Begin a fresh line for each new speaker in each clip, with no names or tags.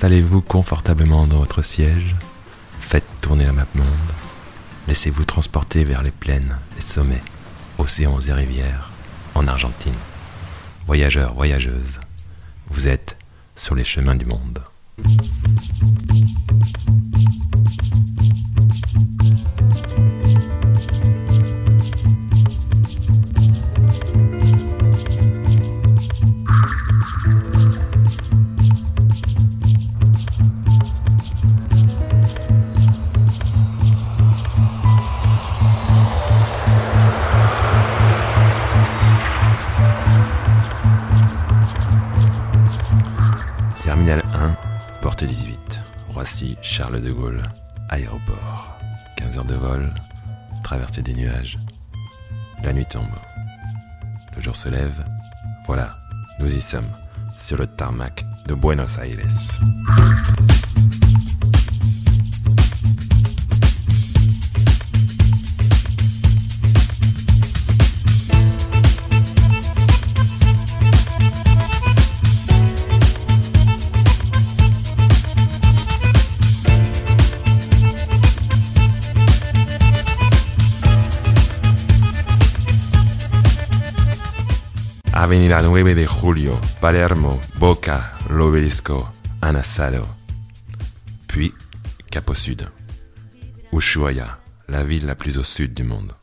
Installez-vous confortablement dans votre siège, faites tourner la map monde, laissez-vous transporter vers les plaines, les sommets, océans et rivières, en Argentine. Voyageurs, voyageuses, vous êtes sur les chemins du monde. De Gaulle, aéroport. 15 heures de vol, traversée des nuages. La nuit tombe. Le jour se lève. Voilà, nous y sommes, sur le tarmac de Buenos Aires. Avenida 9 de Julio, Palermo, Boca, l'Obelisco, un asado. Puis, cap au sud. Ushuaia, la ville la plus au sud du monde.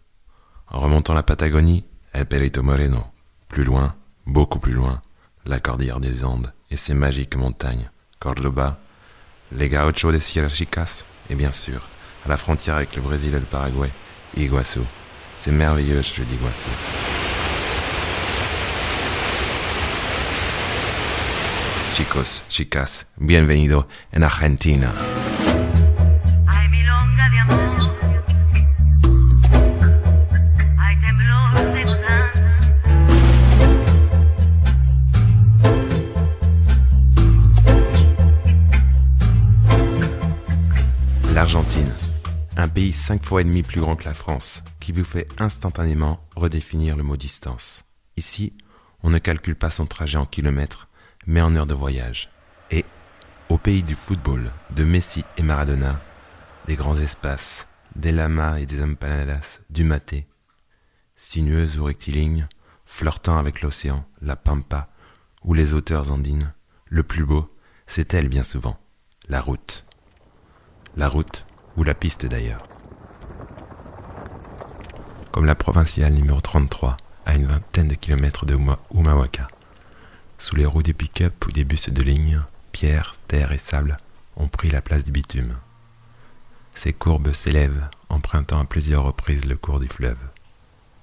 En remontant la Patagonie, El Perito Moreno. Plus loin, beaucoup plus loin, la cordillère des Andes et ses magiques montagnes. Cordoba, les gauchos des Sierras Chicas et bien sûr, à la frontière avec le Brésil et le Paraguay, Iguazu. C'est merveilleux, je dis. Chicos, chicas, bienvenido en Argentina. L'Argentine, un pays cinq fois et demi plus grand que la France, qui vous fait instantanément redéfinir le mot distance. Ici, on ne calcule pas son trajet en kilomètres, mais en heures de voyage. Et, au pays du football, de Messi et Maradona, des grands espaces, des lamas et des empanadas, du maté, sinueuses ou rectilignes, flirtant avec l'océan, la pampa ou les hauteurs andines, le plus beau, c'est elle bien souvent, la route. La route, ou la piste d'ailleurs. Comme la provinciale numéro 33, à une vingtaine de kilomètres de Uma- Humahuaca. Sous les roues des pick-up ou des bus de ligne, pierre, terre et sable ont pris la place du bitume. Ces courbes s'élèvent, empruntant à plusieurs reprises le cours du fleuve.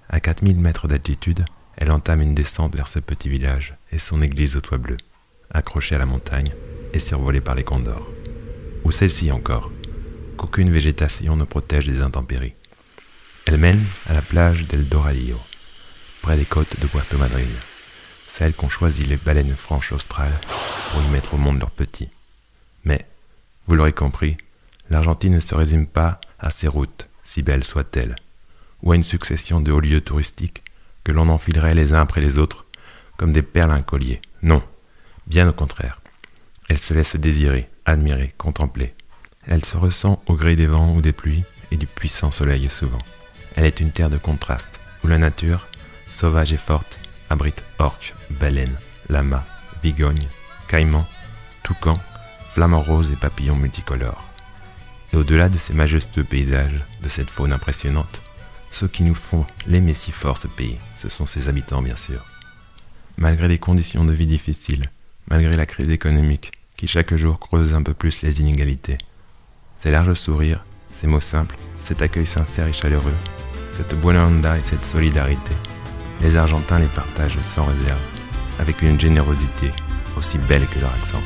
À 4000 mètres d'altitude, elle entame une descente vers ce petit village et son église au toit bleu, accrochée à la montagne et survolée par les condors. Ou celle-ci encore, qu'aucune végétation ne protège des intempéries. Elle mène à la plage d'El Doradillo, près des côtes de Puerto Madryn, celles qu'ont choisi les baleines franches australes pour y mettre au monde leurs petits. Mais, vous l'aurez compris, l'Argentine ne se résume pas à ses routes, si belles soient-elles, ou à une succession de hauts lieux touristiques que l'on enfilerait les uns après les autres comme des perles à un collier. Non, bien au contraire. Elle se laisse désirer, admirer, contempler. Elle se ressent au gré des vents ou des pluies et du puissant soleil souvent. Elle est une terre de contraste, où la nature, sauvage et forte, abrite orques, baleines, lamas, vigognes, caïmans, toucans, flamants roses et papillons multicolores. Et au-delà de ces majestueux paysages, de cette faune impressionnante, ceux qui nous font l'aimer si fort ce pays, ce sont ses habitants bien sûr. Malgré les conditions de vie difficiles, malgré la crise économique qui chaque jour creuse un peu plus les inégalités, ces larges sourires, ces mots simples, cet accueil sincère et chaleureux, cette onda et cette solidarité, les Argentins les partagent sans réserve, avec une générosité aussi belle que leur accent.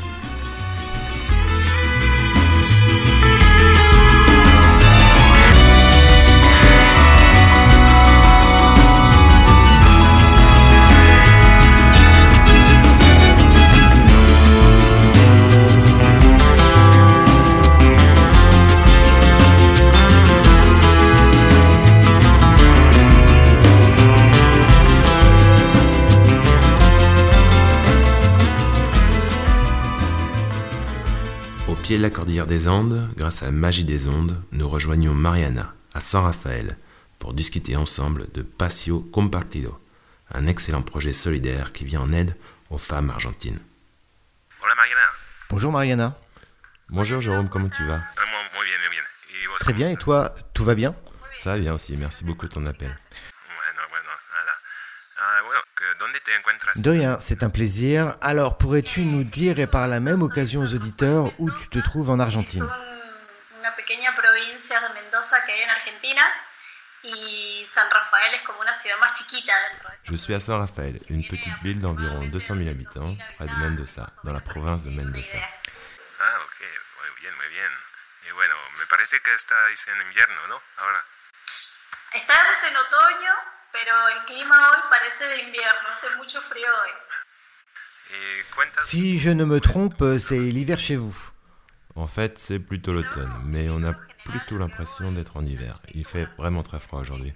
Pied de la cordillère des Andes, grâce à la magie des ondes, nous rejoignons Mariana, à San Rafael, pour discuter ensemble de Pasio Compartido, un excellent projet solidaire qui vient en aide aux femmes argentines.
Hola Mariana.
Bonjour Mariana.
Bonjour Jérôme, comment tu vas?
Ah, Muy, muy bien, muy bien. ¿Y vos
Très bien, et toi, tout va bien?
Ça va bien aussi, merci beaucoup de ton appel.
Bueno, bueno, nada. Ah, bueno, que- ¿dónde te encuentras?
De rien, c'est un plaisir. Alors, pourrais-tu nous dire, et par la même occasion aux auditeurs, où tu te trouves en Argentine?
Je suis à San Rafael, une petite ville d'environ 200 000 habitants, près de Mendoza, dans la province de Mendoza.
Ah, ok, muy bien, muy bien. Y bueno, me parece que estáis en invierno, ¿no? Ahora.
Estamos en otoño, pero el clima hoy parece de invierno, hace mucho frío hoy.
Y cuentas...
Si je ne me trompe, c'est l'hiver chez vous.
En fait, c'est plutôt l'automne, mais on a plutôt l'impression d'être en hiver. Il fait vraiment très froid aujourd'hui.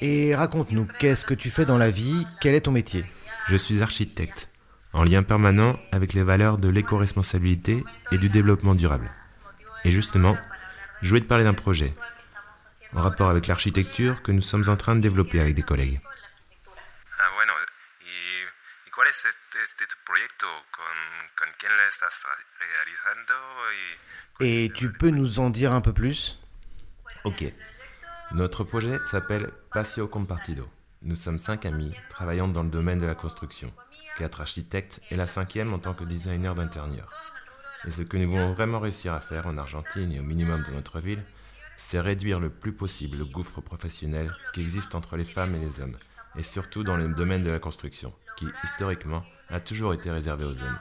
Et raconte-nous, qu'est-ce que tu fais dans la vie? Quel est ton métier?
Je suis architecte, en lien permanent avec les valeurs de l'éco-responsabilité et du développement durable. Et justement, je voulais te parler d'un projet en rapport avec l'architecture que nous sommes en train de développer avec des collègues.
Ah, bueno, ¿y, y cuál es este, este tu proyecto? ¿Con, ¿Con quién lo estás realizando? Y...
Et tu peux nous en dire un peu plus?
Ok. Notre projet s'appelle Pasio Compartido. Nous sommes cinq amis travaillant dans le domaine de la construction, quatre architectes et la cinquième en tant que designer d'intérieur. Et ce que nous voulons vraiment réussir à faire en Argentine et au minimum de notre ville, c'est réduire le plus possible le gouffre professionnel qui existe entre les femmes et les hommes, et surtout dans le domaine de la construction, qui historiquement a toujours été réservé aux hommes.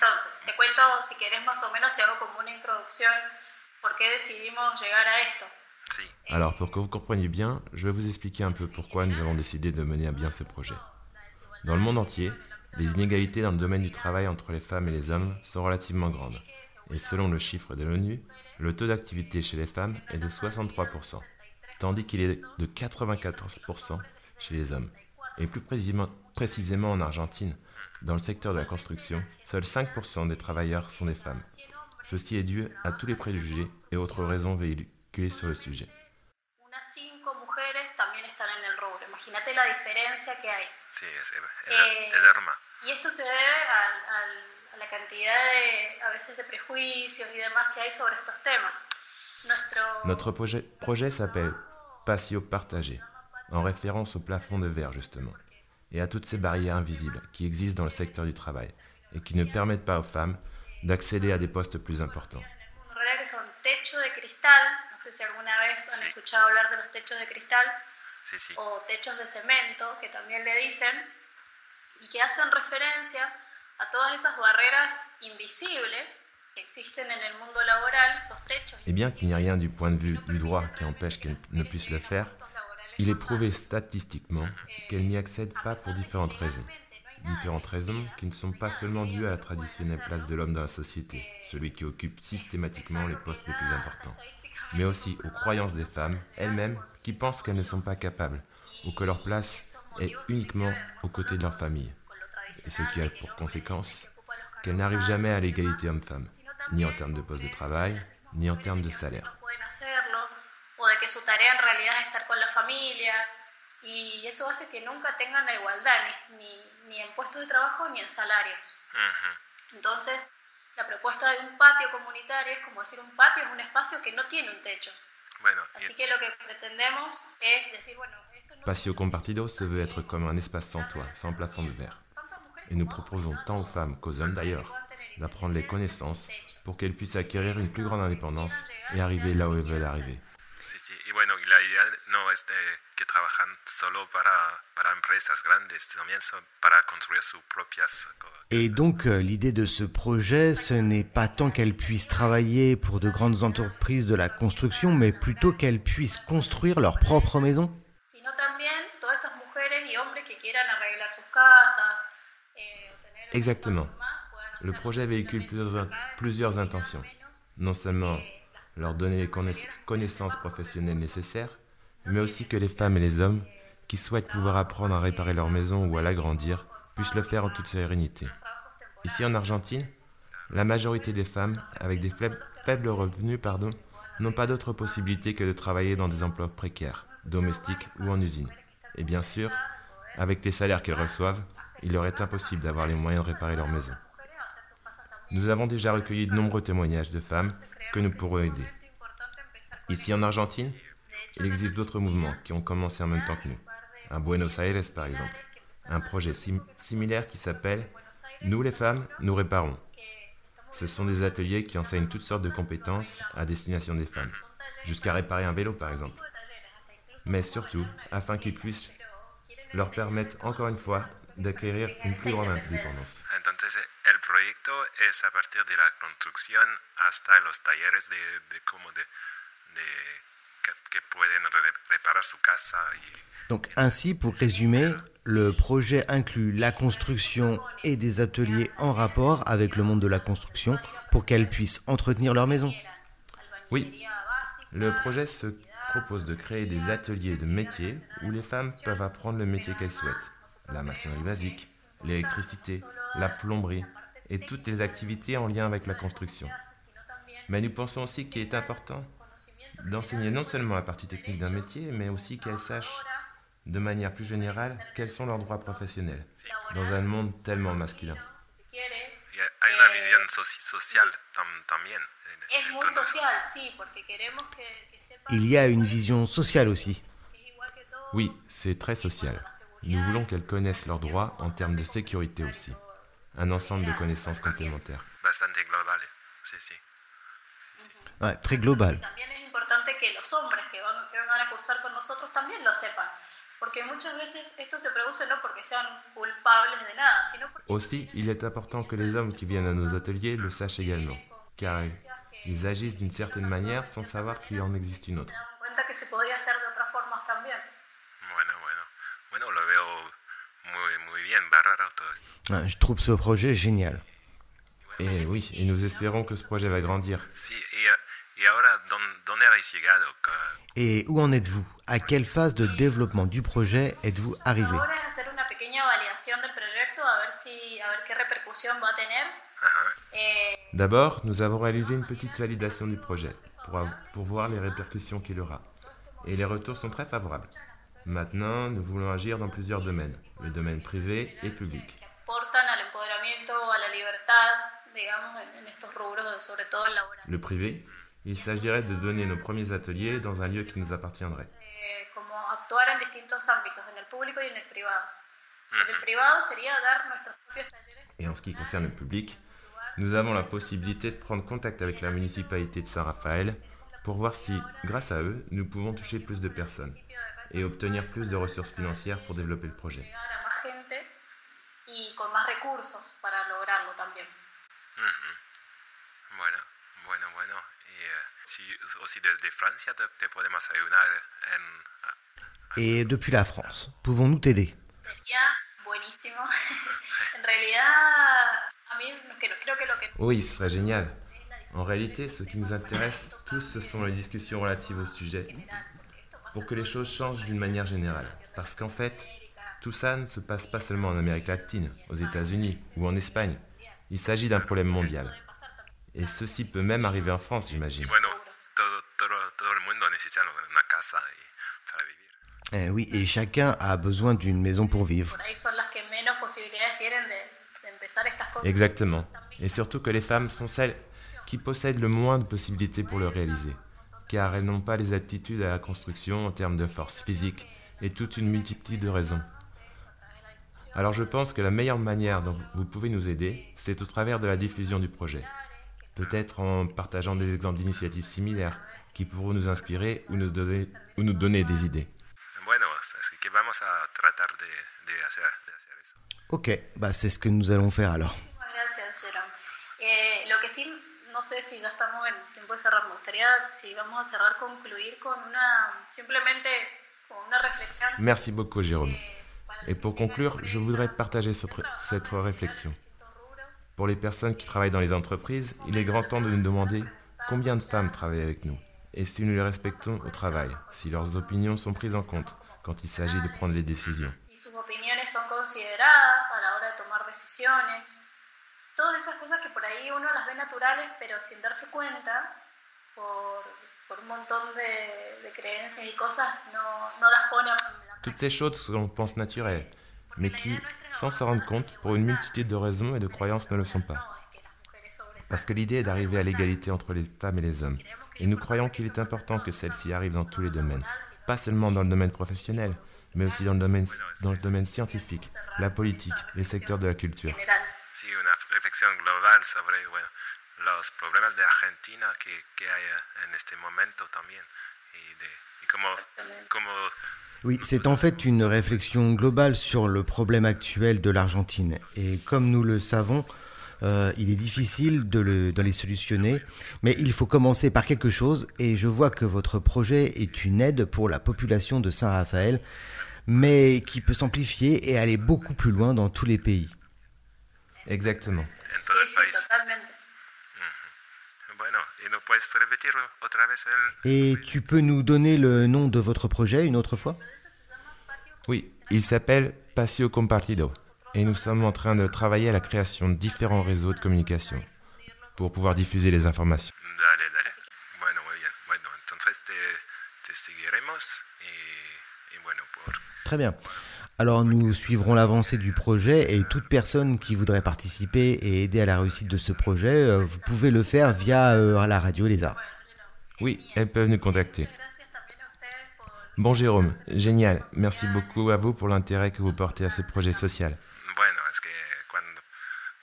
Entonces, te cuento, si más o menos, te hago como una introducción por qué decidimos.
Alors pour que vous compreniez bien, je vais vous expliquer un peu pourquoi nous avons décidé de mener à bien ce projet. Dans le monde entier, les inégalités dans le domaine du travail entre les femmes et les hommes sont relativement grandes. Et selon le chiffre de l'ONU, le taux d'activité chez les femmes est de 63%, tandis qu'il est de 94% chez les hommes. Et plus précisément en Argentine, dans le secteur de la construction, seuls 5% des travailleurs sont des femmes. Ceci est dû à tous les préjugés et autres raisons véhiculées sur le sujet.
Unas cinco mujeres también están en el rubro. Imagínate la diferencia que hay.
Sí, es, es,
Eh,
es Lerma.
Y esto se debe al- al- a la cantidad de, a veces, de prejuicios y demás que hay sobre estos temas. Nuestro,
Notre projet, projet s'appelle Patio Partagé, en référence au plafond de verre justement, et à toutes ces barrières invisibles qui existent dans le secteur du travail et qui ne permettent pas aux femmes d'accéder à des postes plus importants.
Si alguna vez han
Sí.
escuchado hablar de los techos de cristal,
Sí, sí.
o techos de cemento, que también le dicen, y que hacen referencia a todas esas barreras invisibles que existen en el mundo laboral, esos techos.
Et bien qu'il n'y ait rien du point de vue du droit qui empêche qu'elles ne puissent le faire, il est prouvé statistiquement qu'elles n'y accèdent pas pour différentes raisons. Différentes raisons qui ne sont pas seulement dues à la traditionnelle place de l'homme dans la société, celui qui occupe systématiquement les postes les plus importants, mais aussi aux croyances des femmes elles-mêmes qui pensent qu'elles ne sont pas capables ou que leur place est uniquement aux côtés de leur famille, et ce qui a pour conséquence qu'elles n'arrivent jamais à l'égalité homme-femme, ni en termes de poste de travail, ni en termes de salaire.
no pueden hacerlo, o de que su tarea en realidad es estar con la familia, y eso hace que nunca tengan la igualdad, ni, ni, ni en puestos de trabajo ni en salarios.
Ujú.
Entonces, la propuesta de un patio comunitario es como decir, un patio es un espacio que no tiene un techo.
Bueno,
Así que lo que pretendemos es decir, bueno, esto no
Patio Compartido se veut être comme un espace sans toit, sans plafond de verre. Et nous proposons tant aux femmes qu'aux hommes d'ailleurs d'apprendre les connaissances pour qu'elles puissent acquérir une plus grande indépendance et arriver là où elles veulent arriver.
sí, sí. Y bueno, y la idea no es de que trabajan solo para, para empresas grandes, también son para construir sus propias co-
Et donc, euh, l'idée de ce projet, ce n'est pas tant qu'elles puissent travailler pour de grandes entreprises de la construction, mais plutôt qu'elles puissent construire leur propre maison.
eh,
Exactement. Le projet véhicule plusieurs, plusieurs intentions. Non seulement leur donner les connaiss- connaissances professionnelles nécessaires, mais aussi que les femmes et les hommes qui souhaitent pouvoir apprendre à réparer leur maison ou à l'agrandir puissent le faire en toute sérénité. Ici en Argentine, la majorité des femmes avec des faibles, revenus pardon, n'ont pas d'autre possibilité que de travailler dans des emplois précaires, domestiques ou en usine. Et bien sûr, avec les salaires qu'elles reçoivent, il leur est impossible d'avoir les moyens de réparer leur maison. Nous avons déjà recueilli de nombreux témoignages de femmes que nous pourrons aider. Ici en Argentine, il existe d'autres mouvements qui ont commencé en même temps que nous. À Buenos Aires, par exemple, un projet sim- similaire qui s'appelle Nous les femmes, nous réparons. Ce sont des ateliers qui enseignent toutes sortes de compétences à destination des femmes, jusqu'à réparer un vélo par exemple. Mais surtout, afin qu'ils puissent leur permettre encore une fois d'acquérir une plus grande indépendance.
Entonces, el proyecto es a partir de la construcción hasta los talleres de que, que pueden re- reparar su casa y
Donc ainsi, pour résumer, le projet inclut la construction et des ateliers en rapport avec le monde de la construction pour qu'elles puissent entretenir leur maison.
Oui, le projet se propose de créer des ateliers de métiers où les femmes peuvent apprendre le métier qu'elles souhaitent. La maçonnerie basique, l'électricité, la plomberie et toutes les activités en lien avec la construction. Mais nous pensons aussi qu'il est important d'enseigner non seulement la partie technique d'un métier, mais aussi qu'elles sachent de manière plus générale quels sont leurs droits professionnels dans un monde tellement masculin.
hay una visión social también.
Il y a une vision sociale aussi.
Oui, c'est très social. Nous voulons qu'elles connaissent leurs droits en termes de sécurité aussi. Un ensemble de connaissances complémentaires.
Ouais, très global.
Importante que los hombres que van, que van a cursar con nosotros también lo sepan. Porque muchas veces esto se produce no porque sean culpables de nada, sino porque
Aussi, il est important que les hommes qui viennent à nos ateliers le sachent également, car ils agissent d'une certaine manière sans savoir qu'il en existe une autre.
se dan cuenta que se podía hacer de otras formas también.
Bueno, bueno. Bueno, lo veo muy, muy bien, bárbaro todo esto.
Ouais, Je trouve ce projet génial.
Et oui, et nous espérons que ce projet va grandir.
Et où en êtes-vous? À quelle phase de développement du projet êtes-vous arrivé?
Eh,
D'abord, nous avons réalisé une petite validation du projet pour, voir les répercussions qu'il aura. Et les retours sont très favorables. Maintenant, nous voulons agir dans plusieurs domaines, le domaine privé et public. Le privé, il s'agirait de donner nos premiers ateliers dans un lieu qui nous appartiendrait.
Eh,
Et en ce qui concerne le public, nous avons la possibilité de prendre contact avec la municipalité de Saint-Raphaël pour voir si, grâce à eux, nous pouvons toucher plus de personnes et obtenir plus de ressources financières pour développer le projet.
también.
Bueno, bueno, bueno. Y si, aussi desde Francia te, te podemos ayudar en...
Et depuis la France, pouvons-nous t'aider?
Oui, ce serait génial. En réalité, ce qui nous intéresse tous, ce sont les discussions relatives au sujet pour que les choses changent d'une manière générale. Parce qu'en fait, tout ça ne se passe pas seulement en Amérique latine, aux États-Unis ou en Espagne. Il s'agit d'un problème mondial. Et ceci peut même arriver en France, j'imagine.
Y bueno, todo, todo, todo el mundo necesita una casa y, para vivir.
Eh oui, et chacun a besoin d'une maison pour vivre.
Exactement. Et surtout que les femmes sont celles qui possèdent le moins de possibilités pour le réaliser, car elles n'ont pas les aptitudes à la construction en termes de force physique et toute une multitude de raisons. Alors je pense que la meilleure manière dont vous pouvez nous aider, c'est au travers de la diffusion du projet. Peut-être en partageant des exemples d'initiatives similaires qui pourront nous inspirer ou nous donner, ou nous donner des idées.
Bueno, así que vamos a tratar de, de hacer, de hacer eso.
Ok, bah c'est ce que nous allons faire alors.
Muchísimas gracias, Jerome. Eh, lo que sí, no sé si ya estamos en tiempo de cerrar, me gustaría, si vamos a cerrar, concluir con una, simplemente con una reflexión.
Merci beaucoup Jérôme. Et pour conclure, je voudrais partager cette, cette réflexion. Pour les personnes qui travaillent dans les entreprises, il est grand temps de nous demander Combien de femmes travaillent avec nous Et si nous les respectons au travail, si leurs opinions sont prises en compte quand il s'agit de prendre les décisions
si sus opiniones son consideradas a la hora de tomar decisiones. Todas esas cosas que por ahí uno las ve naturales, pero sin darse cuenta, por, por un montón de, de creencias y cosas, no, no las pone en la
Toutes ces choses que l'on pense naturelles, mais qui, sans s'en rendre compte, pour une multitude de raisons et de croyances, ne le sont pas. Parce que l'idée est d'arriver à l'égalité entre les femmes et les hommes. Et nous croyons qu'il est important que celle-ci arrive dans tous les domaines. Pas seulement dans le domaine professionnel, mais aussi dans le domaine, dans le domaine scientifique, la politique, les secteurs de la culture.
general.
Sí, una reflexión global sobre bueno, los problemas de Argentina que, que hay en este momento también y, de, y cómo, cómo
Oui, c'est en fait une réflexion globale sur le problème actuel de l'Argentine. Et comme nous le savons, euh, il est difficile de, le- de les solutionner, mais il faut commencer par quelque chose. Et je vois que votre projet est une aide pour la population de Saint-Raphaël, mais qui peut s'amplifier et aller beaucoup plus loin dans tous les pays.
Exactement.
en todo
Sí,
el
sí,
país.
totalmente.
Bueno, ¿y no puedes repetir otra vez el,
Et tu peux nous donner le nom de votre projet une autre fois?
Oui, il s'appelle Pasio Compartido. Et nous sommes en train de travailler à la création de différents réseaux de communication pour pouvoir diffuser les informations.
Dale, dale. Bueno, muy bien. Bueno, entonces te, te seguiremos y, y bueno, por...
Très bien. Alors nous suivrons l'avancée du projet et toute personne qui voudrait participer et aider à la réussite de ce projet, euh, vous pouvez le faire via euh, la radio Les Arts.
Oui, elles peuvent nous contacter. Bon Jérôme, génial. Merci beaucoup à vous pour l'intérêt que vous portez à ce projet social.
Bueno, es que cuando,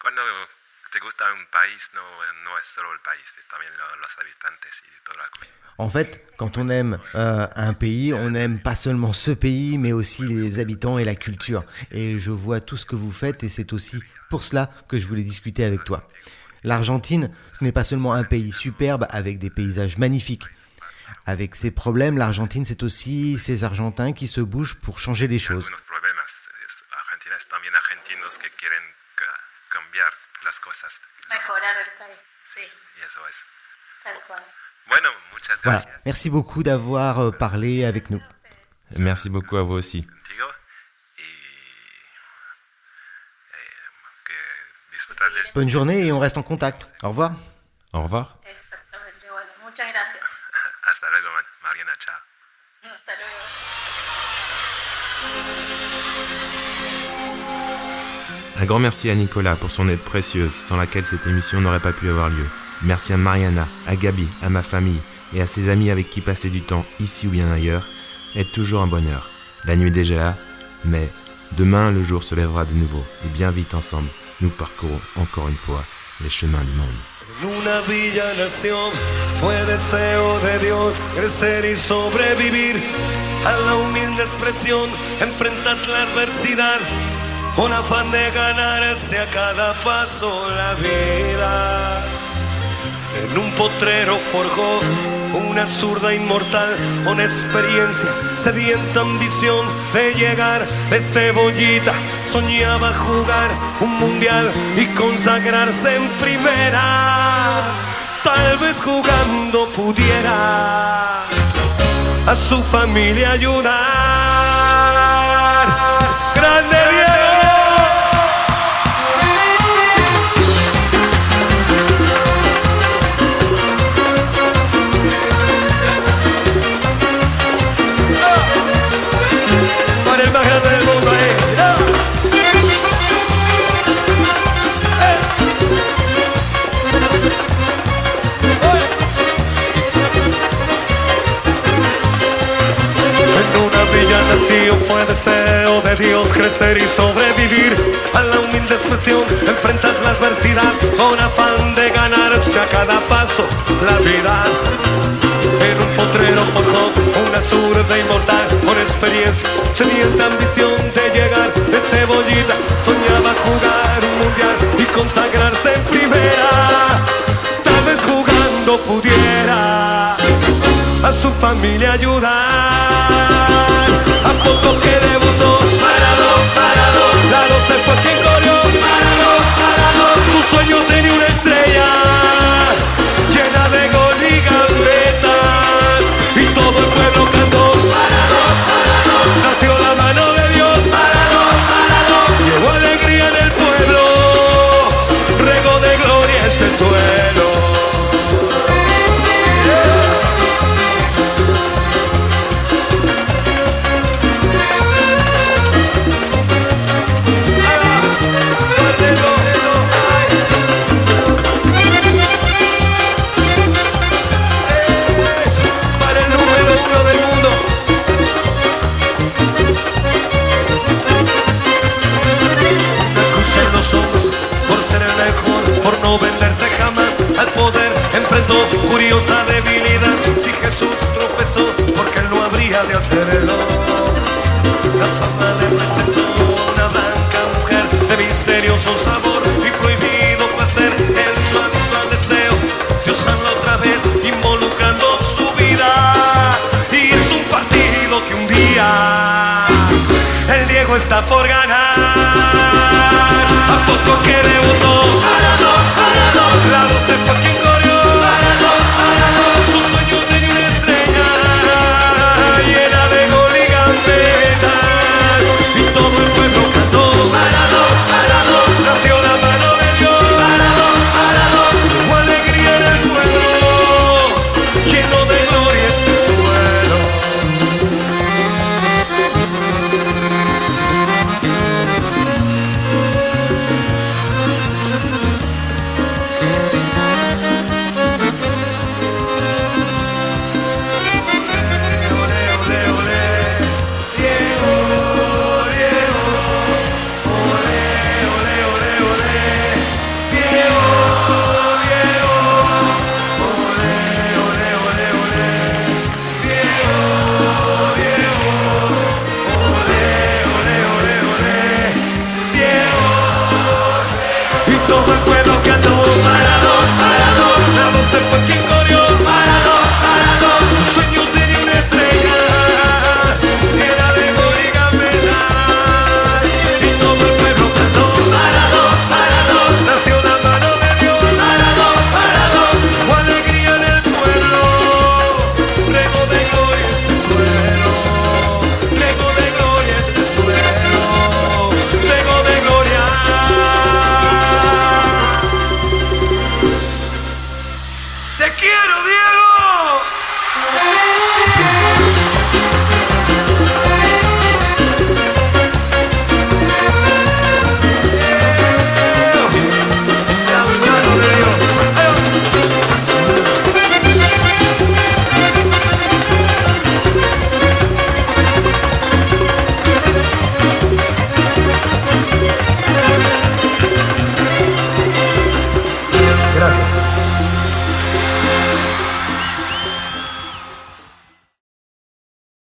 cuando te gusta un país, no, no es solo el país, es también lo- los habitantes y toda la cosa.
En fait, quand on aime euh, un pays, on n'aime pas seulement ce pays, mais aussi les habitants et la culture. Et je vois tout ce que vous faites et c'est aussi pour cela que je voulais discuter avec toi. L'Argentine, ce n'est pas seulement un pays superbe avec des paysages magnifiques. Avec ses problèmes, l'Argentine, c'est aussi ces Argentins qui se bougent pour changer les choses.
Las cosas.
Mejorar el país. Sí,
Y eso es.
tal cual.
Bueno, muchas
Voilà. Merci beaucoup d'avoir euh, parlé avec nous.
Merci beaucoup à vous aussi.
eh,
Bonne journée et on reste en contact. Au revoir.
Au revoir.
Exactamente. Bueno, muchas gracias.
Hasta luego,
Un grand merci à Nicolas pour son aide précieuse, sans laquelle cette émission n'aurait pas pu avoir lieu. Merci à Mariana, à Gabi, à ma famille et à ses amis avec qui passer du temps, ici ou bien ailleurs, est toujours un bonheur. La nuit est déjà là, mais demain le jour se lèvera de nouveau et bien vite ensemble, nous parcourons encore une fois les chemins du monde.
Con afán de ganarse a cada paso la vida. En un potrero forjó una zurda inmortal con experiencia, sedienta ambición de llegar de cebollita. Soñaba jugar un mundial y consagrarse en primera. Tal vez jugando pudiera a su familia ayudar. De Diego está por ganar. A poco que debutó,